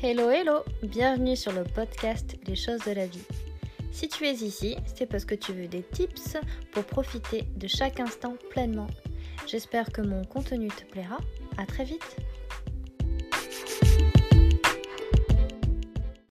Hello hello, bienvenue sur le podcast Les choses de la vie. Si tu es ici, c'est parce que tu veux des tips pour profiter de chaque instant pleinement. J'espère que mon contenu te plaira. À très vite.